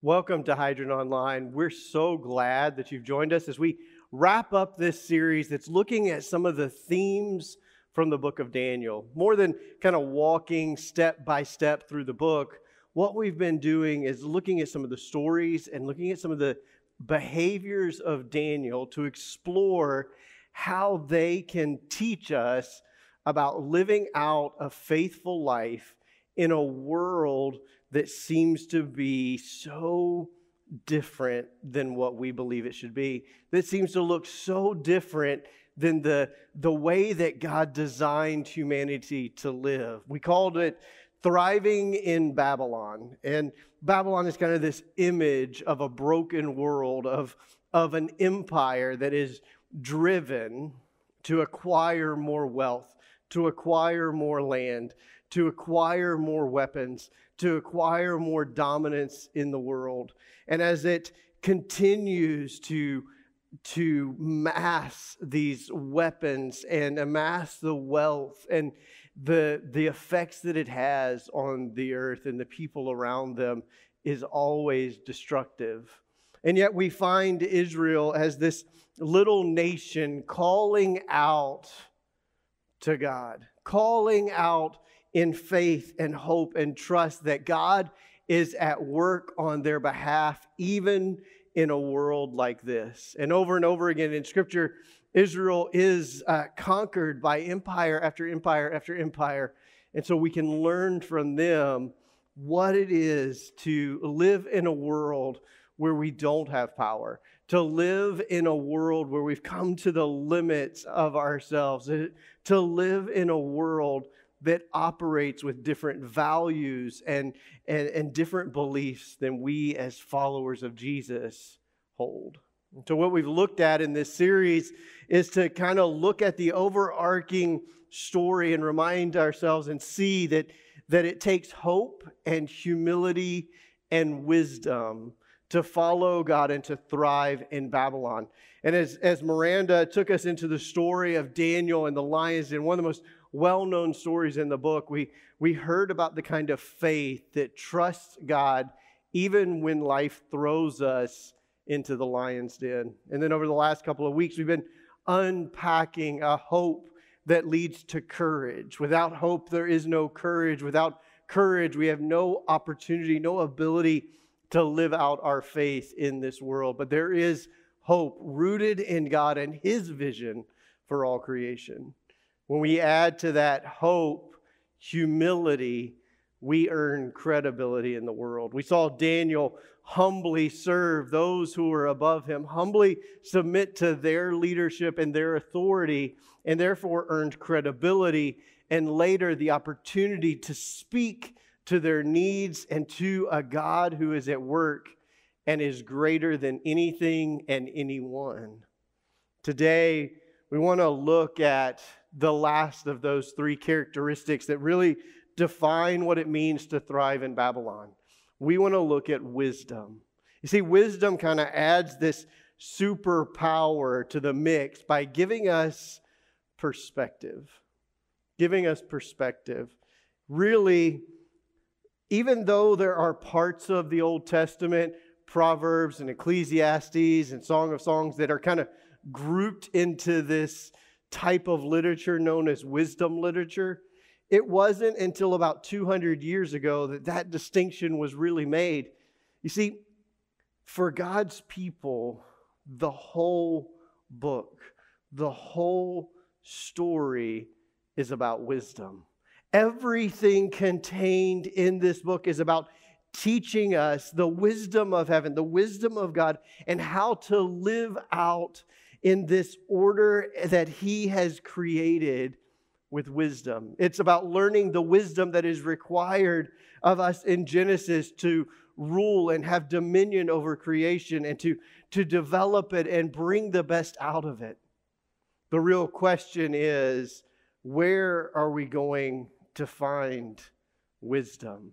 Welcome to Hydrant Online. We're so glad that you've joined us as we wrap up this series that's looking at some of the themes from the book of Daniel. More than kind of walking step by step through the book, what we've been doing is looking at some of the stories and looking at some of the behaviors of Daniel to explore how they can teach us about living out a faithful life in a world that seems to be so different than what we believe it should be, that seems to look so different than the, the way that God designed humanity to live. We called it thriving in Babylon. And Babylon is kind of this image of a broken world, of, of an empire that is driven to acquire more wealth, to acquire more land, to acquire more weapons, to acquire more dominance in the world. And as it continues to, to mass these weapons and amass the wealth and the, the effects that it has on the earth and the people around them is always destructive. And yet we find Israel as this little nation calling out to God, calling out in faith and hope and trust that God is at work on their behalf, even in a world like this. And over and over again in Scripture, Israel is uh, conquered by empire after empire after empire. And so we can learn from them what it is to live in a world where we don't have power, to live in a world where we've come to the limits of ourselves, to live in a world that operates with different values and, and, and different beliefs than we as followers of Jesus hold. So, what we've looked at in this series is to kind of look at the overarching story and remind ourselves and see that, that it takes hope and humility and wisdom to follow God and to thrive in Babylon. And as, as Miranda took us into the story of Daniel and the lions, and one of the most well known stories in the book, we, we heard about the kind of faith that trusts God even when life throws us into the lion's den. And then over the last couple of weeks, we've been unpacking a hope that leads to courage. Without hope, there is no courage. Without courage, we have no opportunity, no ability to live out our faith in this world. But there is hope rooted in God and His vision for all creation. When we add to that hope, humility, we earn credibility in the world. We saw Daniel humbly serve those who were above him, humbly submit to their leadership and their authority, and therefore earned credibility and later the opportunity to speak to their needs and to a God who is at work and is greater than anything and anyone. Today, we want to look at the last of those three characteristics that really define what it means to thrive in Babylon. We want to look at wisdom. You see, wisdom kind of adds this superpower to the mix by giving us perspective. Giving us perspective. Really, even though there are parts of the Old Testament, Proverbs and Ecclesiastes and Song of Songs that are kind of grouped into this type of literature known as wisdom literature. It wasn't until about 200 years ago that that distinction was really made. You see, for God's people, the whole book, the whole story is about wisdom. Everything contained in this book is about teaching us the wisdom of heaven, the wisdom of God, and how to live out in this order that He has created with wisdom. It's about learning the wisdom that is required of us in Genesis to rule and have dominion over creation and to, to develop it and bring the best out of it. The real question is where are we going to find wisdom?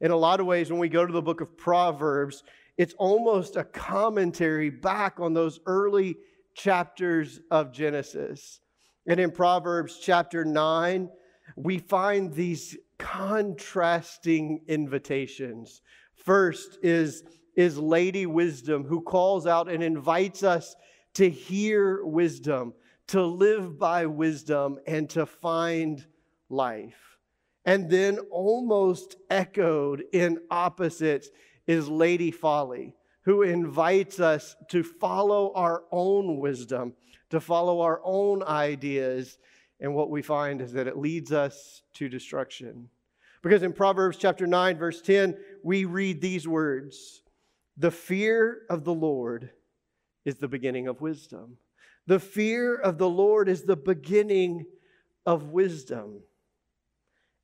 In a lot of ways, when we go to the book of Proverbs, it's almost a commentary back on those early chapters of Genesis. And in Proverbs chapter 9, we find these contrasting invitations. First is is Lady Wisdom, who calls out and invites us to hear wisdom, to live by wisdom, and to find life. And then, almost echoed in opposites, is Lady Folly, who invites us to follow our own wisdom, to follow our own ideas. And what we find is that it leads us to destruction. Because in Proverbs chapter 9, verse 10, we read these words The fear of the Lord is the beginning of wisdom. The fear of the Lord is the beginning of wisdom.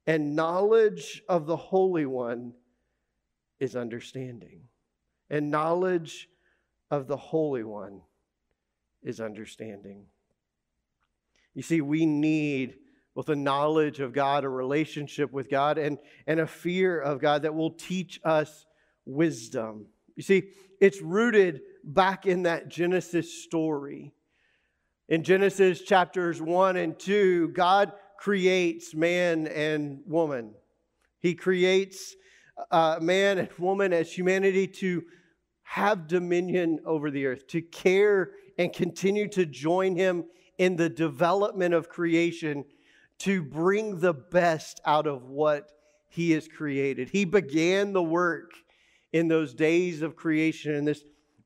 And knowledge of the Holy One is understanding. And knowledge of the Holy One is understanding. You see, we need both a knowledge of God, a relationship with God, and, and a fear of God that will teach us wisdom. You see, it's rooted back in that Genesis story. In Genesis chapters 1 and 2, God creates man and woman. He creates uh, man and woman as humanity to have dominion over the earth, to care and continue to join him in the development of creation, to bring the best out of what he has created. He began the work in those days of creation in this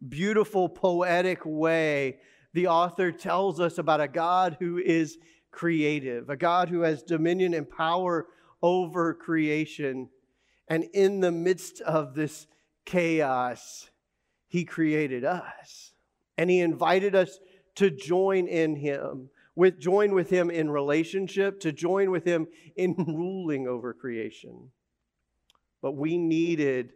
beautiful, poetic way. The author tells us about a God who is creative, a God who has dominion and power over creation. And in the midst of this chaos, He created us. And He invited us to join in Him, with, join with Him in relationship, to join with Him in ruling over creation. But we needed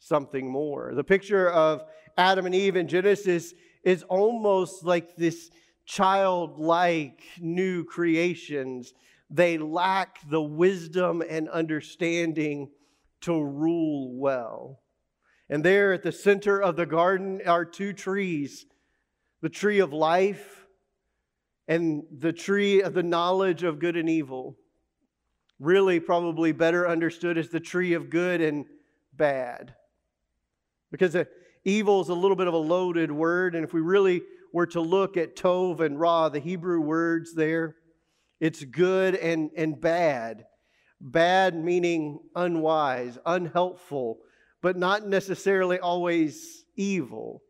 something more. The picture of Adam and Eve in Genesis is almost like this childlike new creations. They lack the wisdom and understanding to rule well. And there at the center of the garden are two trees the tree of life and the tree of the knowledge of good and evil. Really, probably better understood as the tree of good and bad. Because uh, evil is a little bit of a loaded word, and if we really were to look at tov and ra, the Hebrew words there, it's good and, and bad. Bad meaning unwise, unhelpful, but not necessarily always evil.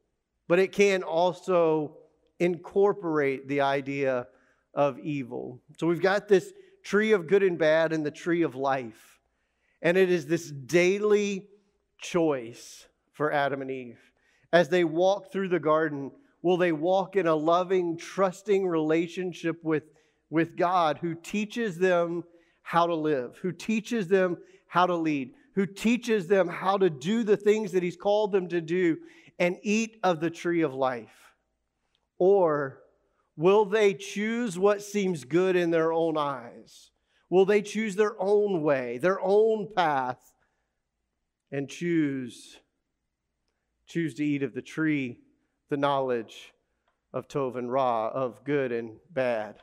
But it can also incorporate the idea of evil. So we've got this tree of good and bad and the tree of life. And it is this daily choice for Adam and Eve. As they walk through the garden, will they walk in a loving, trusting relationship with, with God who teaches them how to live, who teaches them how to lead, who teaches them how to do the things that He's called them to do and eat of the tree of life? Or will they choose what seems good in their own eyes? Will they choose their own way, their own path, and choose choose to eat of the tree, the knowledge of Tov and Ra, of good and bad.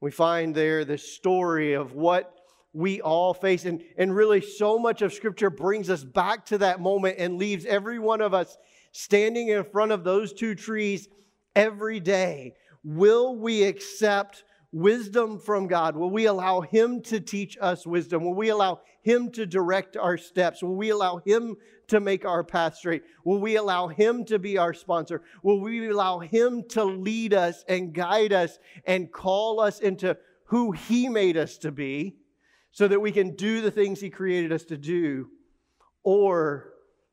We find there the story of what we all face. And, and really, so much of Scripture brings us back to that moment and leaves every one of us standing in front of those two trees every day. Will we accept wisdom from God? Will we allow Him to teach us wisdom? Will we allow Him to direct our steps? Will we allow Him to make our path straight? Will we allow Him to be our sponsor? Will we allow Him to lead us and guide us and call us into who He made us to be so that we can do the things He created us to do? Or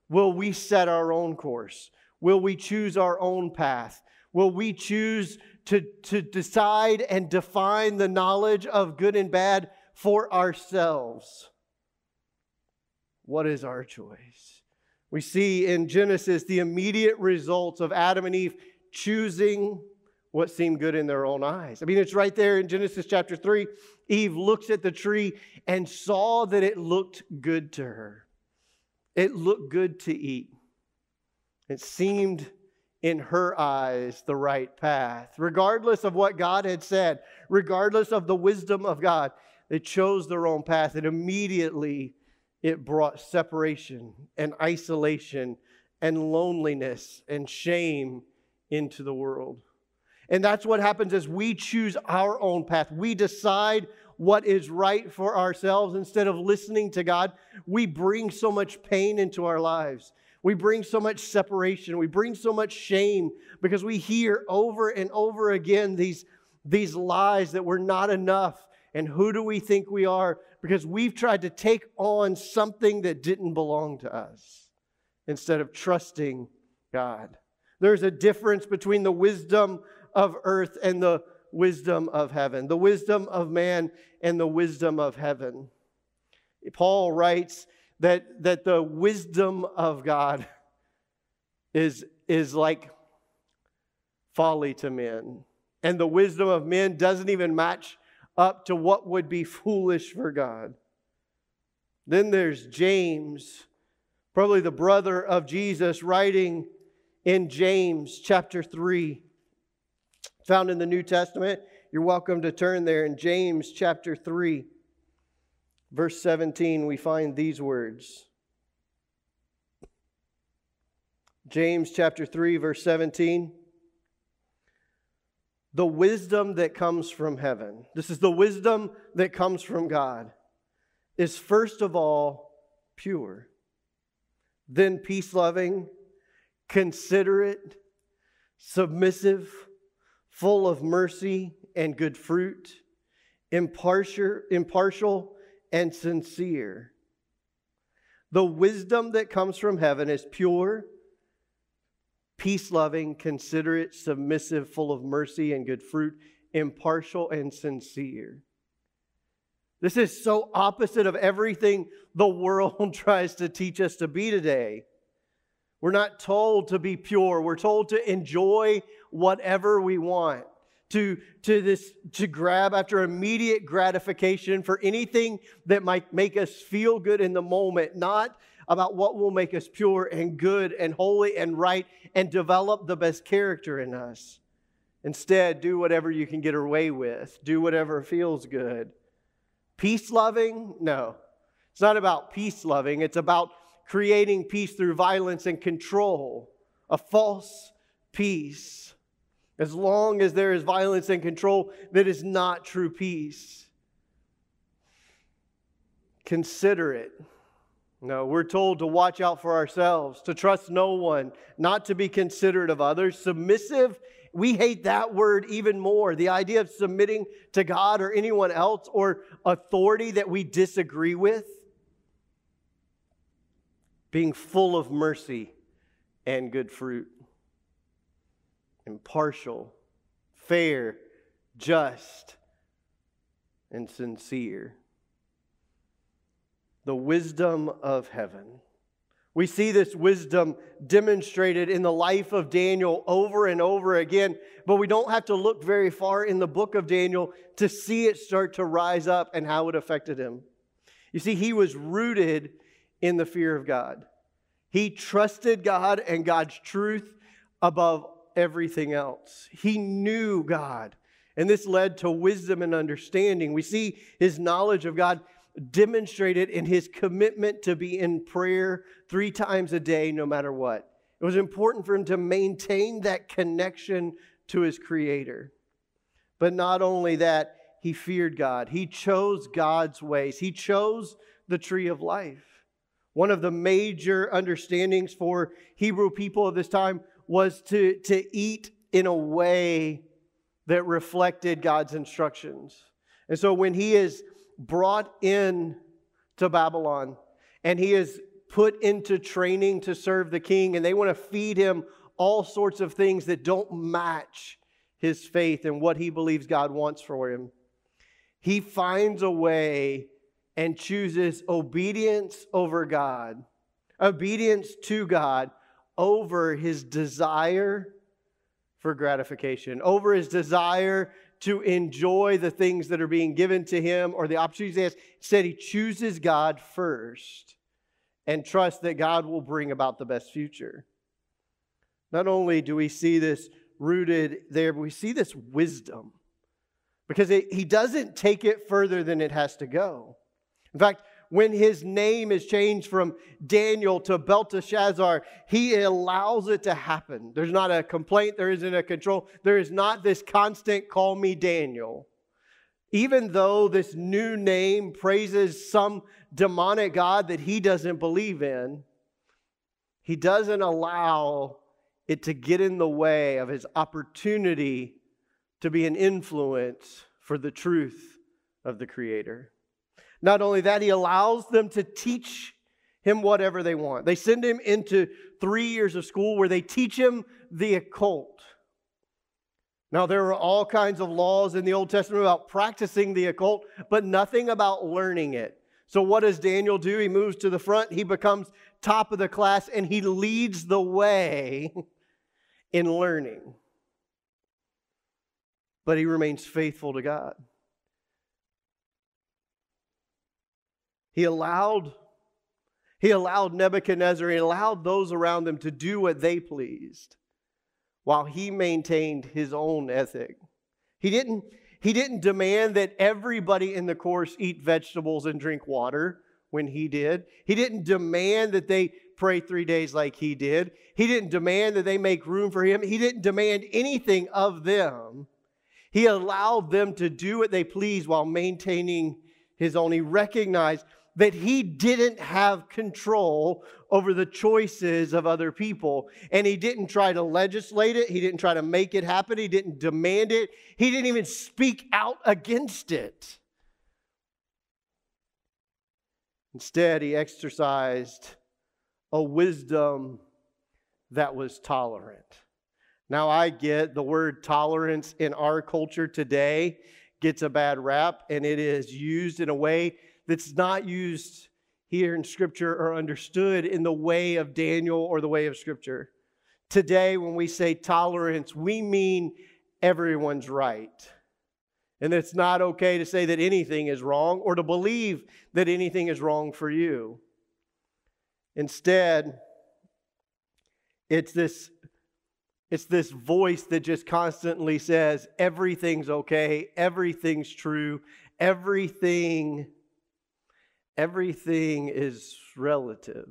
will we set our own course? Will we choose our own path? Will we choose to, to decide and define the knowledge of good and bad for ourselves? What is our choice? We see in Genesis the immediate results of Adam and Eve choosing what seemed good in their own eyes. I mean, it's right there in Genesis chapter 3. Eve looks at the tree and saw that it looked good to her. It looked good to eat. It seemed in her eyes the right path. Regardless of what God had said, regardless of the wisdom of God, they chose their own path. And immediately it brought separation and isolation and loneliness and shame into the world. And that's what happens as we choose our own path. We decide what is right for ourselves instead of listening to God. We bring so much pain into our lives. We bring so much separation. We bring so much shame because we hear over and over again these, these lies that we're not enough. And who do we think we are? Because we've tried to take on something that didn't belong to us instead of trusting God. There's a difference between the wisdom of earth and the wisdom of heaven, the wisdom of man and the wisdom of heaven. Paul writes that, that the wisdom of God is, is like folly to men, and the wisdom of men doesn't even match up to what would be foolish for God. Then there's James, probably the brother of Jesus, writing in James chapter 3 found in the New Testament. You're welcome to turn there in James chapter 3, verse 17. We find these words. James chapter 3, verse 17. The wisdom that comes from heaven, this is the wisdom that comes from God, is first of all pure, then peace loving, considerate, submissive full of mercy and good fruit, impartial, impartial and sincere. The wisdom that comes from heaven is pure, peace loving, considerate, submissive, full of mercy and good fruit, impartial and sincere. This is so opposite of everything the world tries to teach us to be today. We're not told to be pure. We're told to enjoy whatever we want, to, to, this, to grab after immediate gratification for anything that might make us feel good in the moment, not about what will make us pure and good and holy and right and develop the best character in us. Instead, do whatever you can get away with, do whatever feels good. Peace loving? No. It's not about peace loving, it's about creating peace through violence and control, a false peace. As long as there is violence and control, that is not true peace. Consider it. No, we're told to watch out for ourselves, to trust no one, not to be considerate of others. Submissive, we hate that word even more. The idea of submitting to God or anyone else or authority that we disagree with. Being full of mercy and good fruit impartial, fair, just, and sincere. The wisdom of heaven. We see this wisdom demonstrated in the life of Daniel over and over again, but we don't have to look very far in the book of Daniel to see it start to rise up and how it affected him. You see, he was rooted in the fear of God. He trusted God and God's truth above everything else. He knew God, and this led to wisdom and understanding. We see his knowledge of God demonstrated in his commitment to be in prayer three times a day, no matter what. It was important for him to maintain that connection to his Creator. But not only that, he feared God. He chose God's ways, he chose the tree of life. One of the major understandings for Hebrew people of this time was to, to eat in a way that reflected God's instructions. And so when he is brought in to Babylon and he is put into training to serve the king, and they want to feed him all sorts of things that don't match his faith and what he believes God wants for him, he finds a way and chooses obedience over God, obedience to God over his desire for gratification, over his desire to enjoy the things that are being given to him or the opportunities he has. Instead, he chooses God first and trusts that God will bring about the best future. Not only do we see this rooted there, but we see this wisdom because it, he doesn't take it further than it has to go. In fact, when his name is changed from Daniel to Belteshazzar, he allows it to happen. There's not a complaint, there isn't a control, there is not this constant call me Daniel. Even though this new name praises some demonic God that he doesn't believe in, he doesn't allow it to get in the way of his opportunity to be an influence for the truth of the Creator. Not only that, he allows them to teach him whatever they want. They send him into three years of school where they teach him the occult. Now, there are all kinds of laws in the Old Testament about practicing the occult, but nothing about learning it. So, what does Daniel do? He moves to the front, he becomes top of the class, and he leads the way in learning. But he remains faithful to God. He allowed he allowed Nebuchadnezzar, he allowed those around him to do what they pleased while he maintained his own ethic. He didn't, he didn't demand that everybody in the course eat vegetables and drink water when he did. He didn't demand that they pray three days like he did. He didn't demand that they make room for him. He didn't demand anything of them. He allowed them to do what they pleased while maintaining his own. He recognized that he didn't have control over the choices of other people. And he didn't try to legislate it, he didn't try to make it happen, he didn't demand it, he didn't even speak out against it. Instead, he exercised a wisdom that was tolerant. Now, I get the word tolerance in our culture today gets a bad rap, and it is used in a way that's not used here in Scripture or understood in the way of Daniel or the way of Scripture. Today, when we say tolerance, we mean everyone's right. And it's not okay to say that anything is wrong or to believe that anything is wrong for you. Instead, it's this, it's this voice that just constantly says everything's okay, everything's true, everything everything is relative.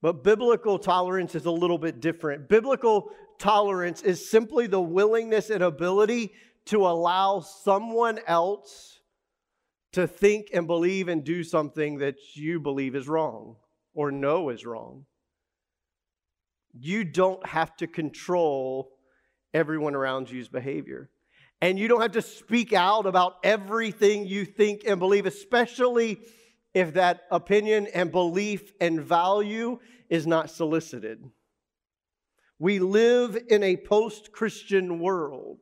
But biblical tolerance is a little bit different. Biblical tolerance is simply the willingness and ability to allow someone else to think and believe and do something that you believe is wrong or know is wrong. You don't have to control everyone around you's behavior. And you don't have to speak out about everything you think and believe, especially if that opinion and belief and value is not solicited. We live in a post Christian world.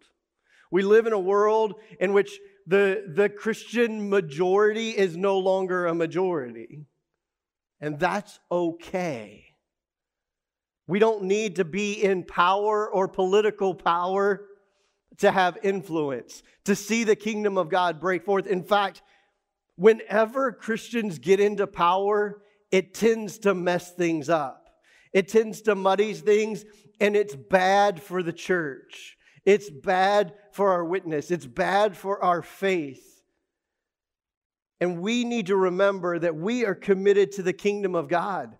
We live in a world in which the, the Christian majority is no longer a majority. And that's okay. We don't need to be in power or political power to have influence, to see the kingdom of God break forth. In fact, whenever Christians get into power, it tends to mess things up. It tends to muddy things, and it's bad for the church. It's bad for our witness. It's bad for our faith. And we need to remember that we are committed to the kingdom of God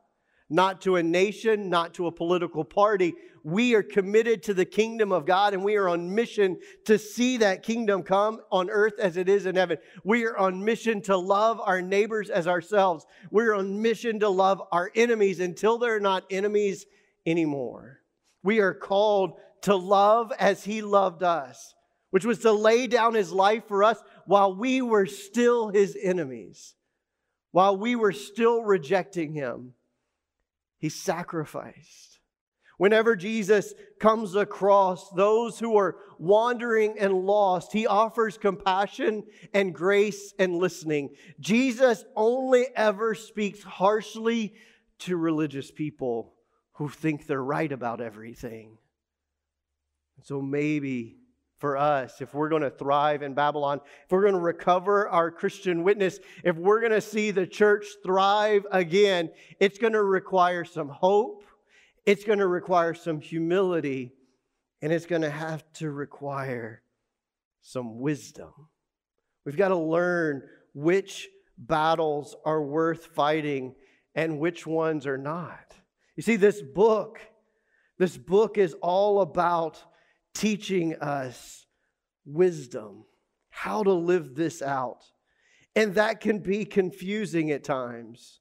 not to a nation, not to a political party. We are committed to the kingdom of God and we are on mission to see that kingdom come on earth as it is in heaven. We are on mission to love our neighbors as ourselves. We're on mission to love our enemies until they're not enemies anymore. We are called to love as he loved us, which was to lay down his life for us while we were still his enemies, while we were still rejecting him. He sacrificed. Whenever Jesus comes across those who are wandering and lost, he offers compassion and grace and listening. Jesus only ever speaks harshly to religious people who think they're right about everything. So maybe for us, if we're going to thrive in Babylon, if we're going to recover our Christian witness, if we're going to see the church thrive again, it's going to require some hope, it's going to require some humility, and it's going to have to require some wisdom. We've got to learn which battles are worth fighting and which ones are not. You see, this book, this book is all about teaching us wisdom, how to live this out. And that can be confusing at times.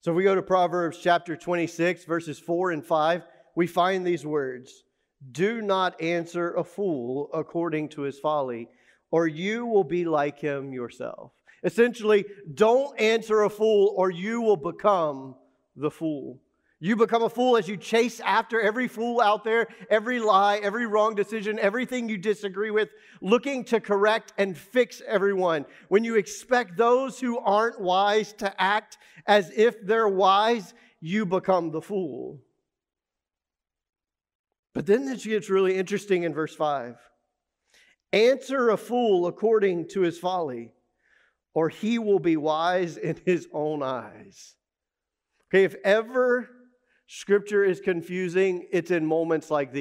So if we go to Proverbs chapter 26, verses 4 and 5, we find these words Do not answer a fool according to his folly, or you will be like him yourself. Essentially, don't answer a fool, or you will become the fool. You become a fool as you chase after every fool out there, every lie, every wrong decision, everything you disagree with, looking to correct and fix everyone. When you expect those who aren't wise to act as if they're wise, you become the fool. But then this gets really interesting in verse 5. Answer a fool according to his folly, or he will be wise in his own eyes. Okay, if ever Scripture is confusing, it's in moments like these.